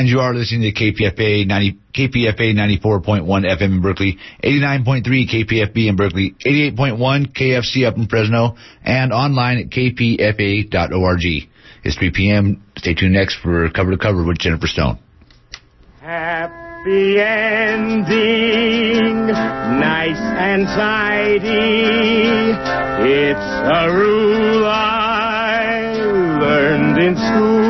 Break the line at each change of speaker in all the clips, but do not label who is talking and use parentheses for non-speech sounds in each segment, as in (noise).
And you are listening to KPFA 90, KPFA 94.1 FM in Berkeley, 89.3 KPFB in Berkeley, 88.1 KFCF up in Fresno, and online at kpfa.org. It's 3 p.m. Stay tuned next for Cover to Cover with Jennifer Stone.
Happy ending, nice and tidy. It's a rule I learned in school.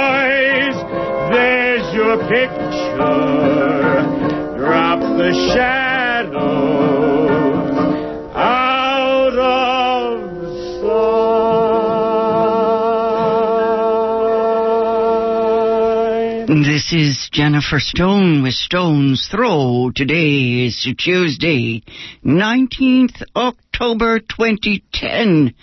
Your picture. Drop the shadows out of sight.
This is Jennifer Stone with Stone's Throw. Today is Tuesday, 19th October 2010.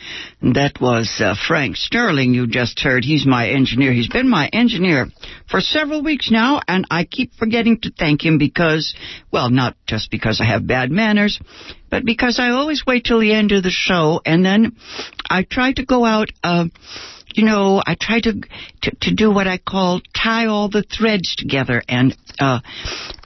That was uh, Frank Sterling you just heard. He's my engineer. He's been my engineer for several weeks now, and I keep forgetting to thank him because, well, not just because I have bad manners, but because I always wait till the end of the show, and then I try to go out, uh, you know, I try to, to to do what I call tie all the threads together, and uh,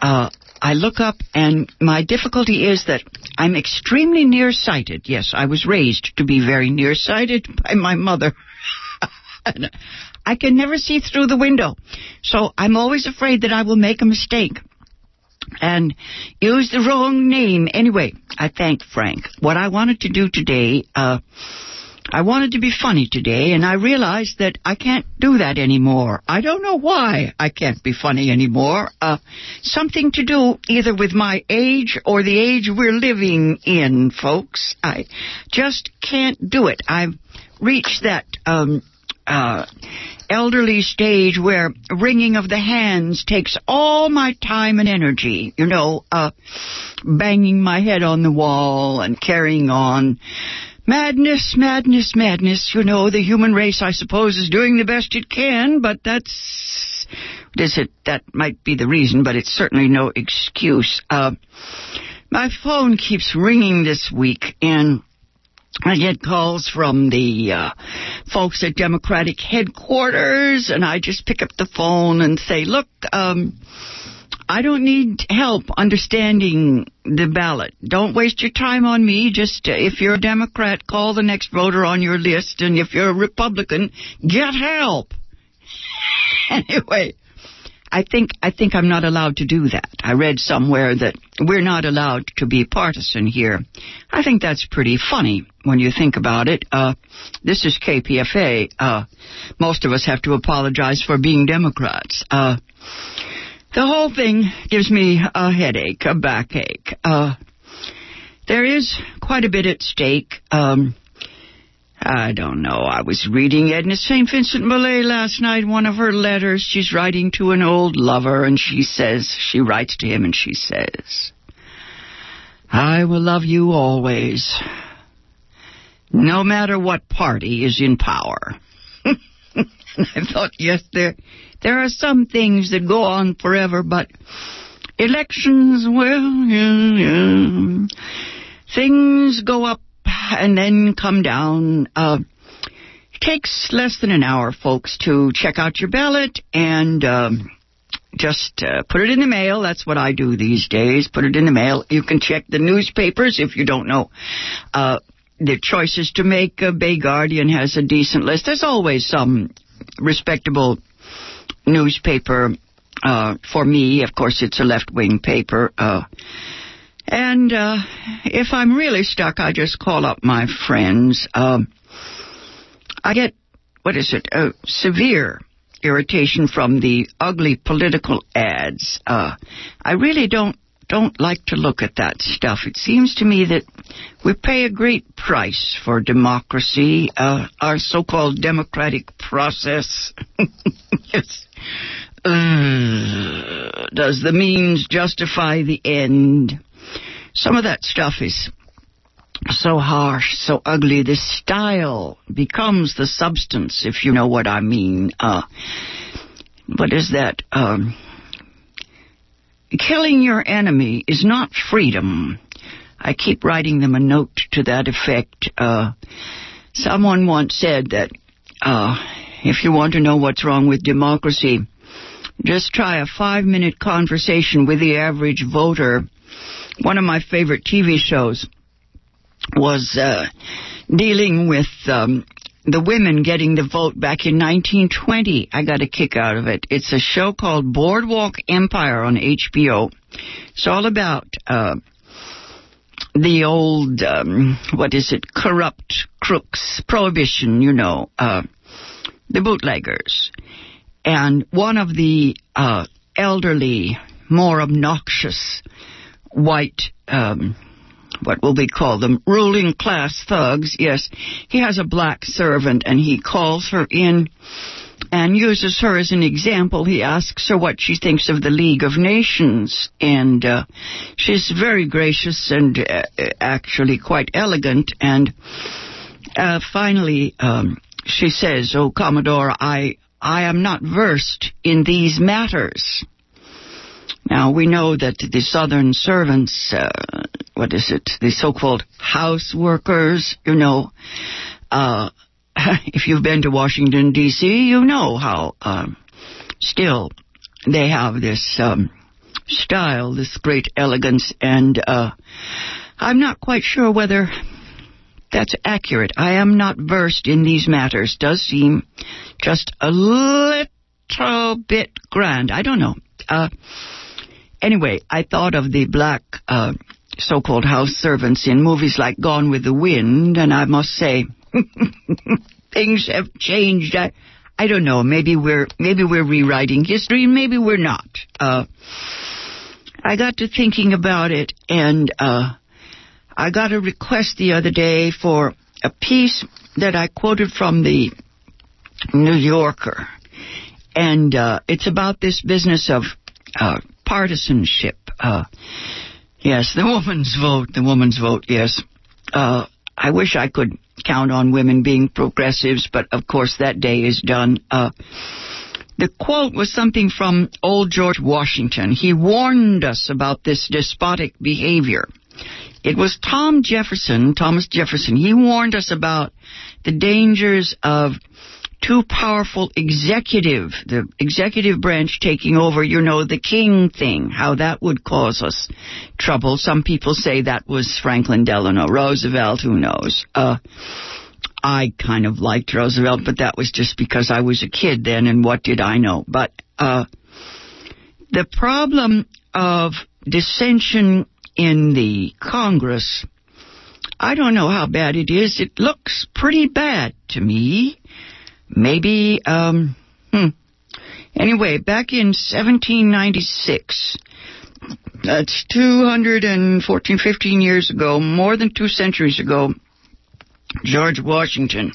uh, I look up, and my difficulty is that I'm extremely nearsighted. Yes, I was raised to be very nearsighted (laughs) by my mother. I can never see through the window, so I'm always afraid that I will make a mistake and use the wrong name. Anyway, I thank Frank. What I wanted to do today, uh, I wanted to be funny today, and I realized that I can't do that anymore. I don't know why I can't be funny anymore. Uh, something to do either with my age or the age we're living in, folks. I just can't do it. I've reached that, um, uh, elderly stage where wringing of the hands takes all my time and energy. You know, uh, banging my head on the wall and carrying on. Madness, madness, madness. You know, the human race, I suppose, is doing the best it can, but that's. Is it? That might be the reason, but it's certainly no excuse. Uh, my phone keeps ringing this week, and I get calls from the uh, folks at Democratic headquarters, and I just pick up the phone and say, "Look, um, I don't need help understanding the ballot. Don't waste your time on me. Just uh, if you're a Democrat, call the next voter on your list, and if you're a Republican, get help." (laughs) anyway, I think I think I'm not allowed to do that. I read somewhere that we're not allowed to be partisan here. I think that's pretty funny when you think about it. Uh, this is KPFA. Uh, most of us have to apologize for being Democrats. Uh, the whole thing gives me a headache, a backache. Uh, there is quite a bit at stake. Um, I don't know. I was reading Edna St. Vincent Millay last night, one of her letters. She's writing to an old lover, and she says, she writes to him, and she says, I will love you always, no matter what party is in power. (laughs) I thought, yes, there, there are some things that go on forever, but elections, well, yeah, yeah. things go up and then come down. Uh, takes less than an hour, folks, to check out your ballot and um, just uh, put it in the mail. That's what I do these days. Put it in the mail. You can check the newspapers if you don't know. Uh, the choices to make. Uh, Bay Guardian has a decent list. There's always some respectable newspaper. Uh, for me, of course, it's a left-wing paper. Uh, and uh, if I'm really stuck, I just call up my friends. Um, I get, what is it, uh, severe irritation from the ugly political ads. Uh, I really don't don't like to look at that stuff. It seems to me that we pay a great price for democracy, uh, our so-called democratic process. (laughs) yes. Uh, Does the means justify the end? Some of that stuff is so harsh, so ugly. The style becomes the substance, if you know what I mean. Uh, what is that? Um, killing your enemy is not freedom. I keep writing them a note to that effect. Uh, someone once said that uh, if you want to know what's wrong with democracy, just try a five minute conversation with the average voter. One of my favorite TV shows was uh, dealing with um, the women getting the vote back in 1920. I got a kick out of it. It's a show called Boardwalk Empire on HBO. It's all about uh, the old, um, what is it, corrupt crooks, prohibition, you know, uh, the bootleggers. And one of the uh, elderly, more obnoxious white um, what will we call them, ruling class thugs. Yes, he has a black servant and he calls her in and uses her as an example. He asks her what she thinks of the League of Nations, and uh, she's very gracious and uh, actually quite elegant. And uh, finally, um, she says, "Oh, Commodore, I I am not versed in these matters." Now we know that the Southern servants uh, what is it, the so-called house workers, you know, uh, (laughs) if you've been to Washington D.C., you know how um, still they have this um, style, this great elegance, and uh, I'm not quite sure whether that's accurate. I am not versed in these matters. Does seem just a little bit grand. I don't know. Uh, anyway, I thought of the black uh, so-called house servants in movies like Gone with the Wind, and I must say, (laughs) things have changed. I, I don't know. Maybe we're maybe we're rewriting history, and maybe we're not. Uh, I got to thinking about it, and uh, I got a request the other day for a piece that I quoted from the New Yorker, and uh, it's about this business of uh, partisanship. Yes, the woman's vote, the woman's vote, yes. Uh, I wish I could count on women being progressives, but of course that day is done. Uh, the quote was something from old George Washington. He warned us about this despotic behavior. It was Tom Jefferson, Thomas Jefferson. He warned us about the dangers of too powerful executive, the executive branch taking over, you know, the king thing, how that would cause us trouble. Some people say that was Franklin Delano Roosevelt, who knows. Uh, I kind of liked Roosevelt, but that was just because I was a kid then, and what did I know? But, uh, the problem of dissension in the Congress, I don't know how bad it is. It looks pretty bad to me maybe, um, hmm. Anyway, back in 1796, that's 214, 15 years ago, more than two centuries ago, George Washington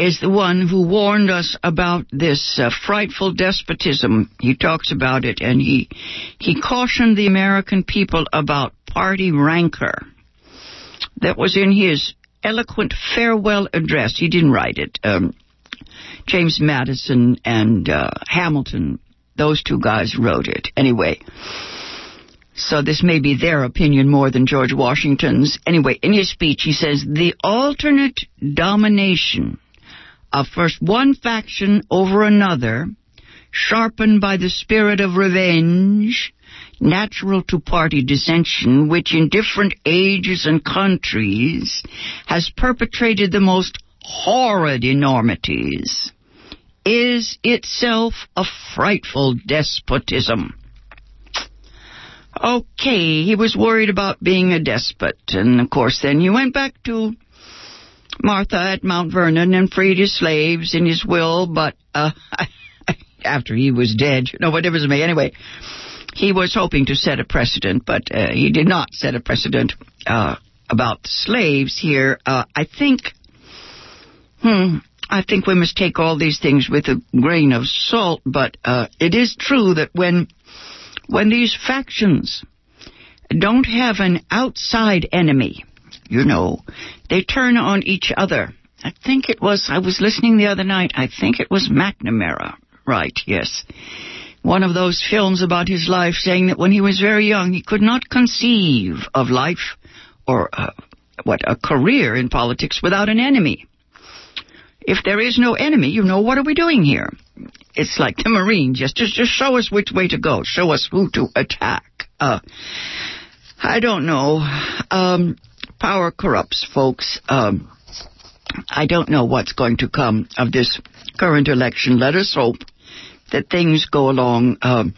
is the one who warned us about this uh, frightful despotism. He talks about it and he, he cautioned the American people about party rancor. That was in his eloquent farewell address. He didn't write it. Um, James Madison and uh, Hamilton, those two guys wrote it. Anyway, so this may be their opinion more than George Washington's. Anyway, in his speech, he says the alternate domination of first one faction over another, sharpened by the spirit of revenge, natural to party dissension, which in different ages and countries has perpetrated the most horrid enormities, is itself a frightful despotism. Okay, he was worried about being a despot, and of course then he went back to Martha at Mount Vernon and freed his slaves in his will, but uh, (laughs) after he was dead, you know, it may. Anyway, he was hoping to set a precedent, but uh, he did not set a precedent uh, about slaves here. Uh, I think Hmm. I think we must take all these things with a grain of salt, but uh, it is true that when when these factions don't have an outside enemy, you know, they turn on each other. I think it was, I was listening the other night, I think it was McNamara. Right, yes. One of those films about his life saying that when he was very young, he could not conceive of life or uh, what a career in politics without an enemy. If there is no enemy, you know what are we doing here? It's like the Marines. Just, just, just show us which way to go. Show us who to attack. Uh, I don't know. Um, power corrupts, folks. Um, I don't know what's going to come of this current election. Let us hope that things go along. Um,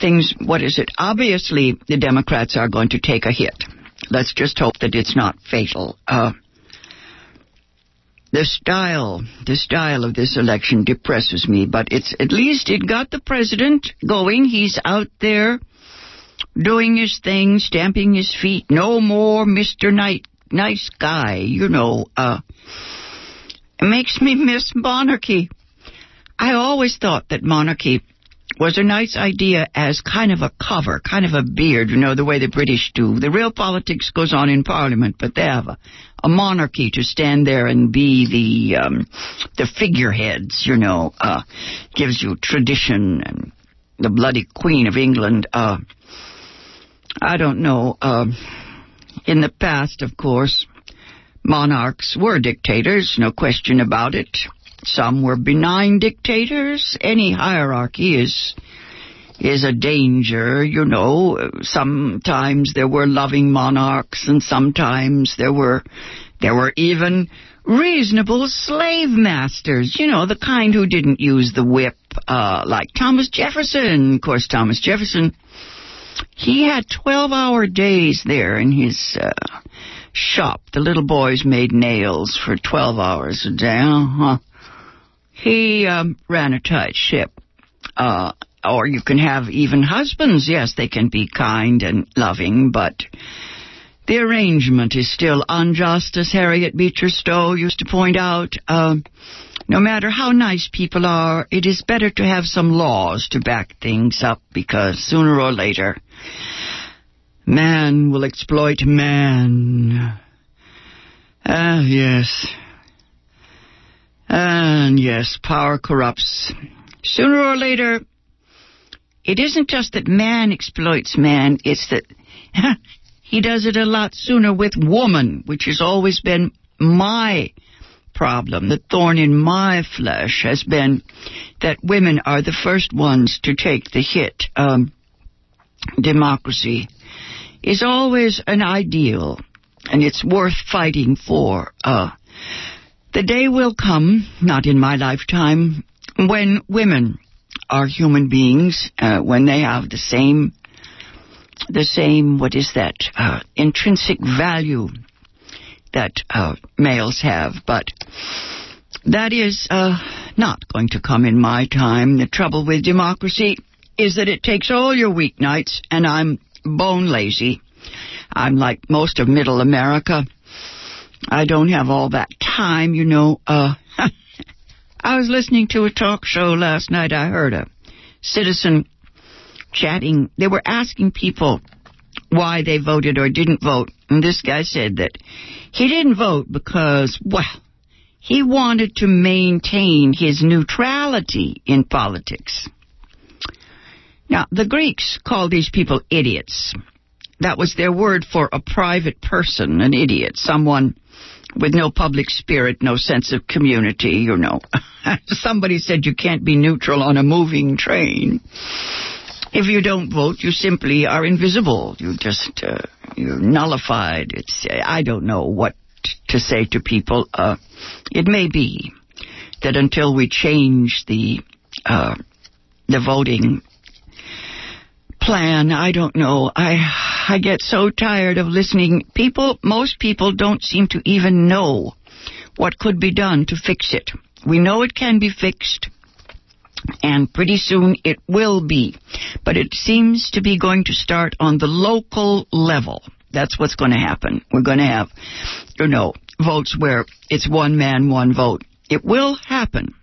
things, what is it? Obviously, the Democrats are going to take a hit. Let's just hope that it's not fatal. Uh, the style, the style of this election depresses me, but it's at least it got the president going. He's out there doing his thing, stamping his feet. No more Mr. Knight nice guy, you know. Uh, it makes me miss monarchy. I always thought that monarchy was a nice idea as kind of a cover, kind of a beard, you know, the way the British do. The real politics goes on in Parliament, but they have a, a monarchy to stand there and be the um, the figureheads, you know, uh, gives you tradition and the bloody Queen of England. Uh, I don't know. Uh, in the past, of course, monarchs were dictators, no question about it. Some were benign dictators. Any hierarchy is is a danger, you know. Sometimes there were loving monarchs and sometimes there were there were even reasonable slave masters, you know, the kind who didn't use the whip, uh, like Thomas Jefferson. Of course, Thomas Jefferson he had 12 hour days there in his uh, shop. The little boys made nails for 12 hours a day. Uh-huh. He um, ran a tight ship. Uh, or you can have even husbands. Yes, they can be kind and loving, but the arrangement is still unjust, as Harriet Beecher Stowe used to point out. Uh, no matter how nice people are, it is better to have some laws to back things up because sooner or later, man will exploit man. Ah, yes. And yes, power corrupts. Sooner or later, it isn't just that man exploits man, it's that (laughs) he does it a lot sooner with woman, which has always been my problem, the thorn in my flesh has been that women are the first ones to take the hit. Um, democracy is always an ideal, and it's worth fighting for. Uh, the day will come, not in my lifetime, when women are human beings, uh, when they have the same, the same, what is that, uh, intrinsic value that uh, males have, but that is uh, not going to come in my time. The trouble with democracy is that it takes all your weeknights, and I'm bone lazy. I'm like most of middle America. I don't have all that time, you know. Uh, (laughs) I was listening to a talk show last night. I heard a citizen chatting. They were asking people why they voted or didn't vote. And this guy said that he didn't vote because, well, he wanted to maintain his neutrality in politics. Now, the Greeks called these people idiots. That was their word for a private person, an idiot, someone with no public spirit, no sense of community, you know. (laughs) Somebody said you can't be neutral on a moving train. If you don't vote, you simply are invisible. You just uh, you're nullified. It's I don't know what to say to people. Uh, it may be that until we change the uh, the voting plan, I don't know. I I get so tired of listening. People, most people don't seem to even know what could be done to fix it. We know it can be fixed and pretty soon it will be. But it seems to be going to start on the local level. That's what's going to happen. We're going to have, you know, votes where it's one man, one vote. It will happen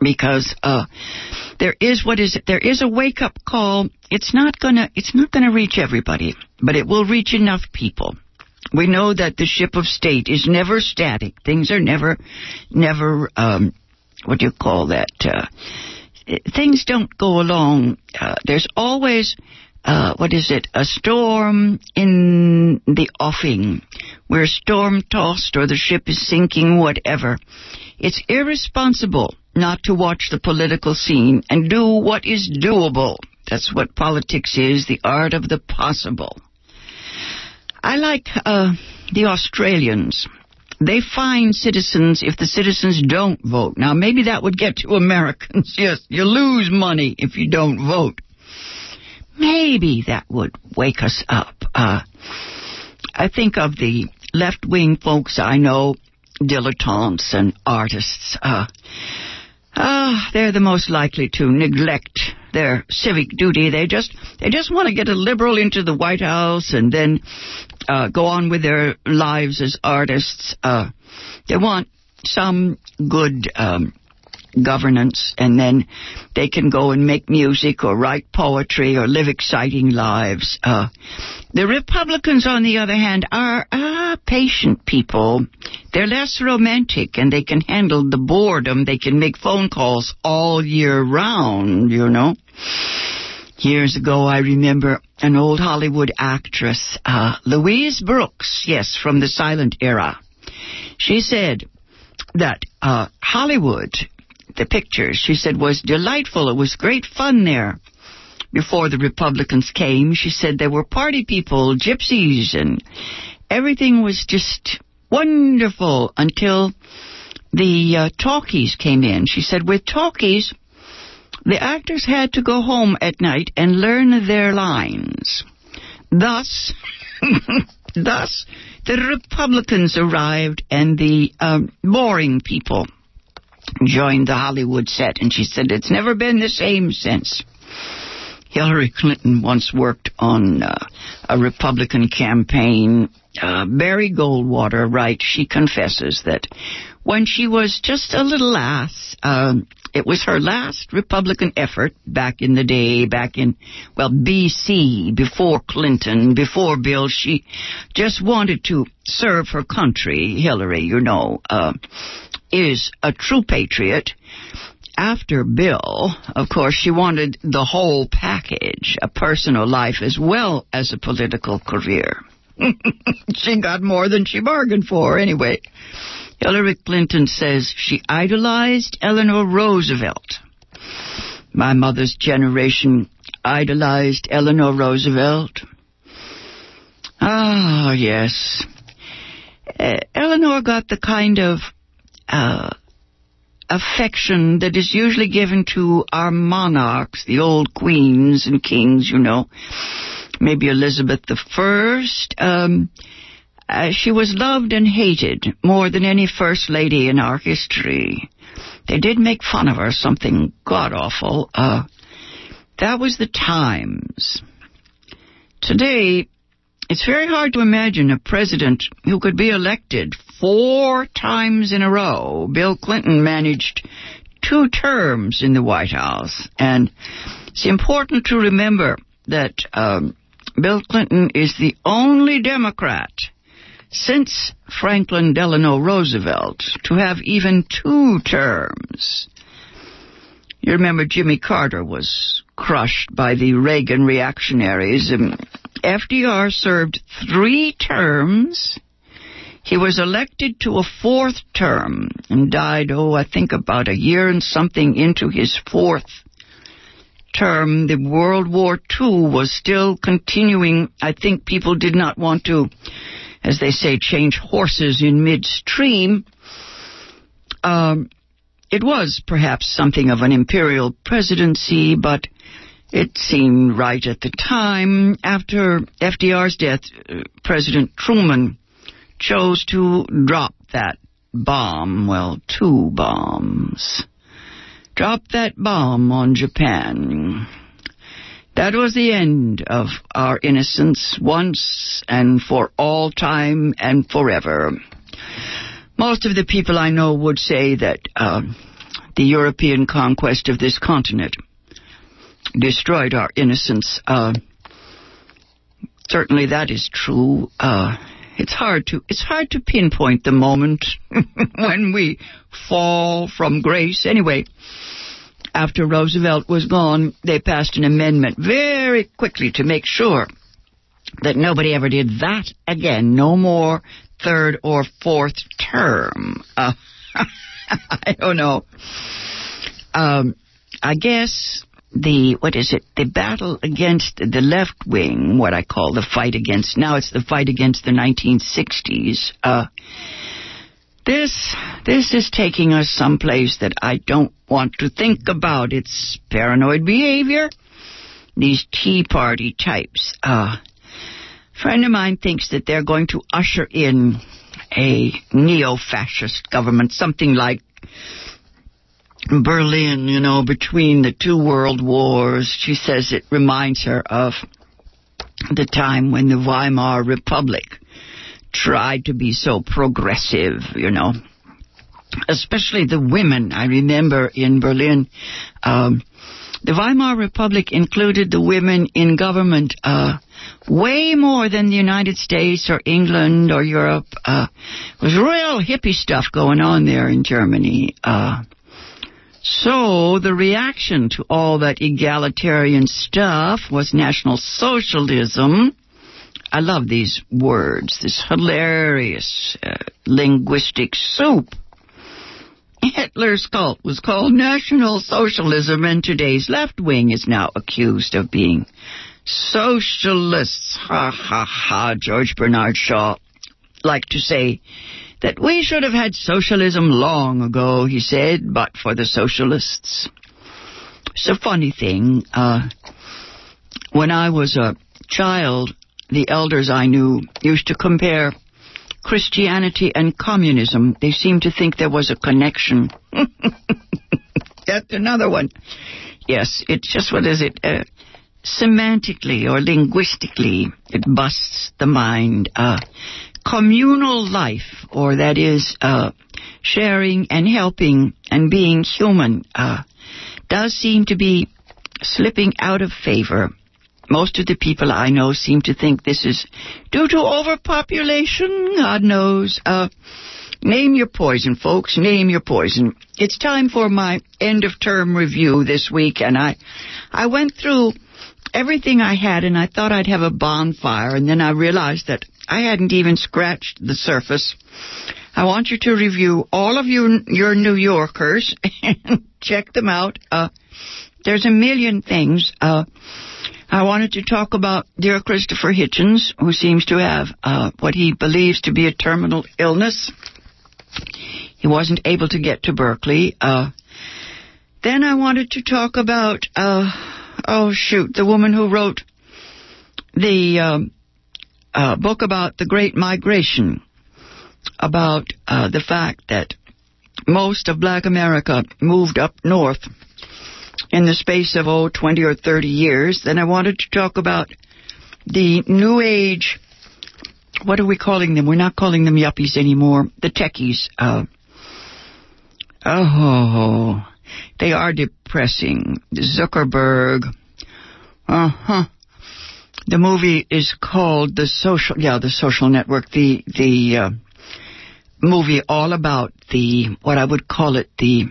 because uh, there is what is it? There is a wake up call. It's not gonna it's not gonna reach everybody, but it will reach enough people. We know that the ship of state is never static. Things are never, never, um, what do you call that? Uh, things don't go along. Uh, there's always, uh, what is it? A storm in the offing. We're storm tossed or the ship is sinking, whatever. It's irresponsible not to watch the political scene and do what is doable. That's what politics is, the art of the possible. I like uh, the Australians. They fine citizens if the citizens don't vote. Now, maybe that would get to (laughs) Americans. Yes, you lose money if you don't vote. Maybe that would wake us up. Uh, I think of the left wing folks I know, dilettantes and artists. Uh, uh, they're the most likely to neglect their civic duty. They just they just want to get a liberal into the White House and then uh, go on with their lives as artists. Uh, they want some good um, governance, and then they can go and make music or write poetry or live exciting lives. Uh, the Republicans, on the other hand, are uh, patient people. They're less romantic and they can handle the boredom. They can make phone calls all year round, you know. Years ago, I remember an old Hollywood actress, uh, Louise Brooks, yes, from the silent era. She said that uh, Hollywood the pictures, she said, was delightful. It was great fun there. Before the Republicans came, she said there were party people, gypsies, and everything was just wonderful until the uh, talkies came in. She said, with talkies, the actors had to go home at night and learn their lines. Thus, (laughs) thus, the Republicans arrived and the um, boring people joined the Hollywood set, and she said it's never been the same since. Hillary Clinton once worked on uh, a Republican campaign. Uh, Barry Goldwater writes, she confesses that when she was just a little lass, uh, it was her last Republican effort back in the day, back in, well, BC, before Clinton, before Bill. She just wanted to serve her country, Hillary, you know. Uh, is a true patriot. After Bill, of course, she wanted the whole package, a personal life as well as a political career. (laughs) she got more than she bargained for, anyway. Hillary Clinton says she idolized Eleanor Roosevelt. My mother's generation idolized Eleanor Roosevelt. Ah, yes. Eleanor got the kind of uh, affection that is usually given to our monarchs, the old queens and kings, you know. Maybe Elizabeth First. Um, uh, she was loved and hated more than any first lady in our history. They did make fun of her, something god awful. Uh, that was the times. Today, it's very hard to imagine a president who could be elected four times in a row. Bill Clinton managed two terms in the White House. And it's important to remember that um, Bill Clinton is the only Democrat since Franklin Delano Roosevelt to have even two terms. You remember Jimmy Carter was crushed by the Reagan reactionaries. And FDR served three terms. He was elected to a fourth term and died, oh, I think about a year and something into his fourth term. The World War II was still continuing. I think people did not want to, as they say, change horses in midstream. Um, it was perhaps something of an imperial presidency, but it seemed right at the time. After FDR's death, uh, President Truman chose to drop that bomb, well, two bombs. Drop that bomb on Japan. That was the end of our innocence once and for all time and forever. Most of the people I know would say that uh, the European conquest of this continent destroyed our innocence. Uh, certainly that is true. Uh, it's hard to it's hard to pinpoint the moment (laughs) when we fall from grace. Anyway, after Roosevelt was gone, they passed an amendment very quickly to make sure that nobody ever did that again. No more third or fourth term. Uh, (laughs) I don't know. Um, I guess the what is it? The battle against the left wing, what I call the fight against now it's the fight against the 1960s. Uh, this this is taking us someplace that I don't want to think about. It's paranoid behavior. These Tea Party types. Uh, friend of mine thinks that they're going to usher in a neo-fascist government, something like Berlin, you know, between the two world wars. She says it reminds her of the time when the Weimar Republic tried to be so progressive, you know. Especially the women. I remember in Berlin, um, the Weimar Republic included the women in government uh, way more than the United States or England or Europe. Uh, it was real hippie stuff going on there in Germany. Uh, so the reaction to all that egalitarian stuff was National Socialism. I love these words, this hilarious uh, linguistic soup. Hitler's cult was called National Socialism, and today's left wing is now accused of being socialists. Ha ha ha, George Bernard Shaw liked to say that we should have had socialism long ago, he said, but for the socialists. It's a funny thing. Uh, when I was a child, the elders I knew used to compare Christianity and communism. They seemed to think there was a connection. (laughs) That's another one. Yes, it's just what is it? Uh, semantically or linguistically, it busts the mind. Uh, communal life, or that is, uh, sharing and helping and being human, uh, does seem to be slipping out of favor. Most of the people I know seem to think this is due to overpopulation. God knows. Uh, name your poison, folks. Name your poison. It's time for my end of term review this week, and I, I went through everything I had, and I thought I'd have a bonfire, and then I realized that I hadn't even scratched the surface. I want you to review all of you, your New Yorkers (laughs) and check them out. Uh, there's a million things. Uh, I wanted to talk about dear Christopher Hitchens, who seems to have uh, what he believes to be a terminal illness. He wasn't able to get to Berkeley. Uh, then I wanted to talk about, uh, oh shoot, the woman who wrote the um, uh, book about the Great Migration, about uh, the fact that most of black America moved up north in the space of, oh, 20 or 30 years. Then I wanted to talk about the New Age, what are we calling them? We're not calling them yuppies anymore. The techies. Uh, oh, they are depressing. Zuckerberg. Uh huh. The movie is called The Social, yeah, The Social Network. The, the, uh, movie all about the, what I would call it, the,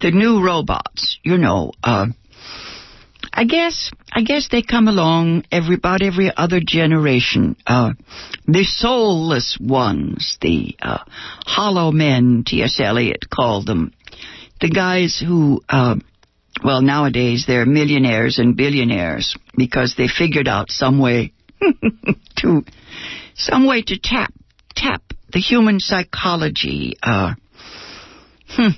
the new robots, you know, uh, I guess I guess they come along every about every other generation. Uh, the soulless ones, the uh, hollow men. T.S. Eliot called them the guys who, uh, well, nowadays they're millionaires and billionaires because they figured out some way (laughs) to some way to tap tap the human psychology. Uh, hmm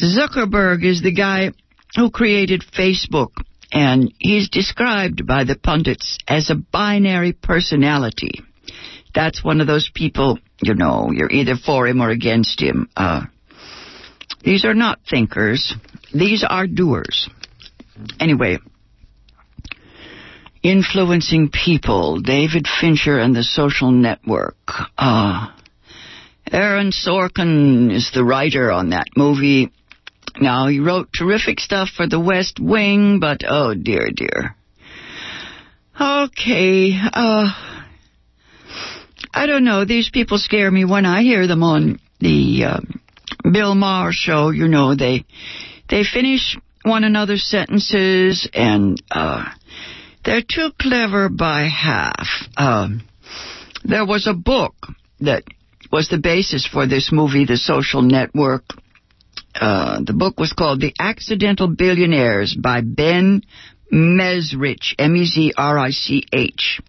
Zuckerberg is the guy who created Facebook, and he's described by the pundits as a binary personality. That's one of those people, you know, you're either for him or against him. Uh, these are not thinkers. These are doers. Anyway, influencing people, David Fincher and the social network. Uh, Aaron Sorkin is the writer on that movie. Now, he wrote terrific stuff for the West Wing, but oh dear, dear. Okay, uh, I don't know. These people scare me when I hear them on the uh, Bill Maher show. You know, they they finish one another's sentences and uh, they're too clever by half. Um, there was a book that was the basis for this movie, The Social Network. Uh, the book was called The Accidental Billionaires by Ben Mezrich, M-E-Z-R-I-C-H.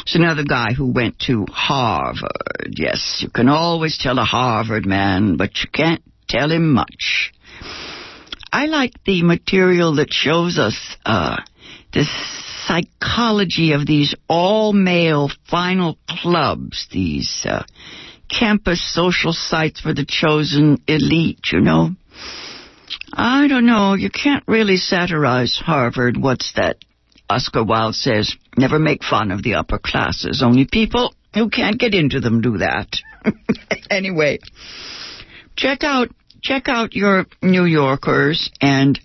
It's another guy who went to Harvard. Yes, you can always tell a Harvard man, but you can't tell him much. I like the material that shows us uh, the psychology of these all-male final clubs, these uh, campus social sites for the chosen elite, you know. I don't know. You can't really satirize Harvard. What's that? Oscar Wilde says, never make fun of the upper classes. Only people who can't get into them do that. (laughs) anyway, check out check out your New Yorkers, and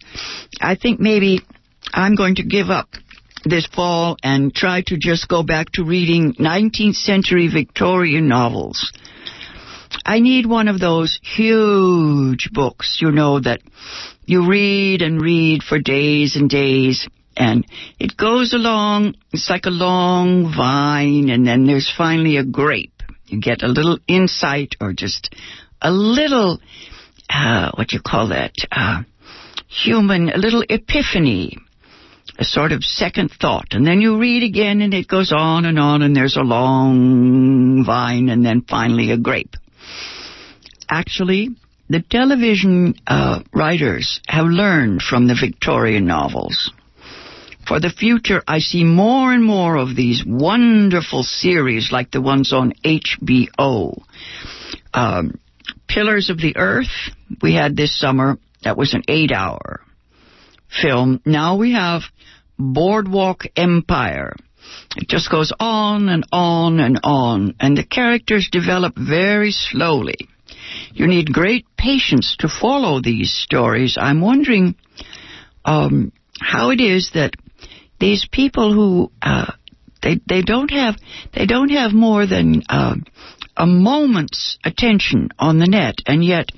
I think maybe I'm going to give up this fall and try to just go back to reading 19th century Victorian novels. I need one of those huge books, you know, that you read and read for days and days. And it goes along, it's like a long vine, and then there's finally a grape. You get a little insight or just a little, uh, what you call that, uh, human, a little epiphany, a sort of second thought. And then you read again and it goes on and on and there's a long vine and then finally a grape. Actually, the television uh, writers have learned from the Victorian novels. For the future, I see more and more of these wonderful series like the ones on HBO. Um, Pillars of the Earth, we had this summer. That was an eight hour film. Now we have Boardwalk Empire. It just goes on and on and on, and the characters develop very slowly. You need great patience to follow these stories. I'm wondering um, how it is that these people who uh, they they don't have they don't have more than uh, a moment's attention on the net, and yet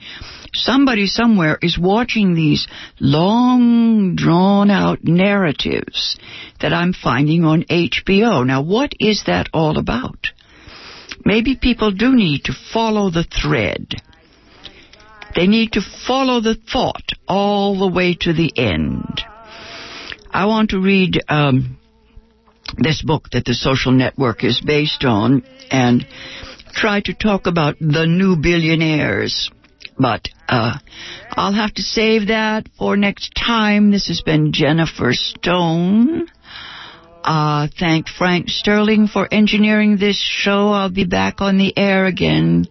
somebody somewhere is watching these long, drawn out narratives that I'm finding on HBO. Now, what is that all about? Maybe people do need to follow the thread. They need to follow the thought all the way to the end. I want to read um, this book that the social network is based on and try to talk about the new billionaires. But uh, I'll have to save that for next time. This has been Jennifer Stone. Uh, thank Frank Sterling for engineering this show. I'll be back on the air again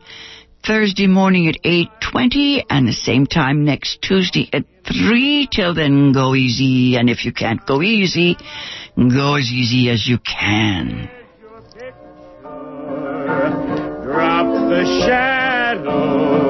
Thursday morning at 8.20 and the same time next Tuesday at 3. Till then, go easy. And if you can't go easy, go as easy as you can.
Drop the shadow.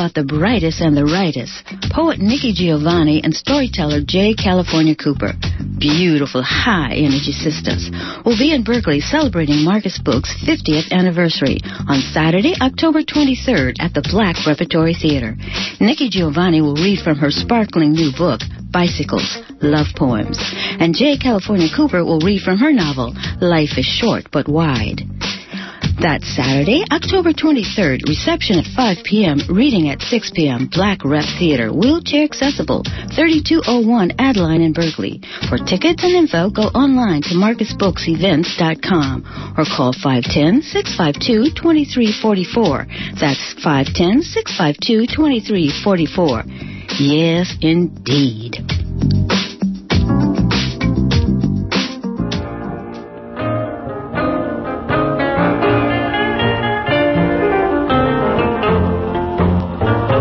About the brightest and the rightest. Poet Nikki Giovanni and storyteller J. California Cooper, beautiful high energy sisters, will be in Berkeley celebrating Marcus Books' 50th anniversary on Saturday, October 23rd at the Black Repertory Theater. Nikki Giovanni will read from her sparkling new book, Bicycles, Love Poems. And J. California Cooper will read from her novel, Life is Short but Wide. That's Saturday, October 23rd. Reception at 5 p.m. Reading at 6 p.m. Black Rep Theater. Wheelchair accessible. 3201 Adeline in Berkeley. For tickets and info, go online to marcusbooksevents.com or call 510-652-2344. That's 510-652-2344. Yes, indeed.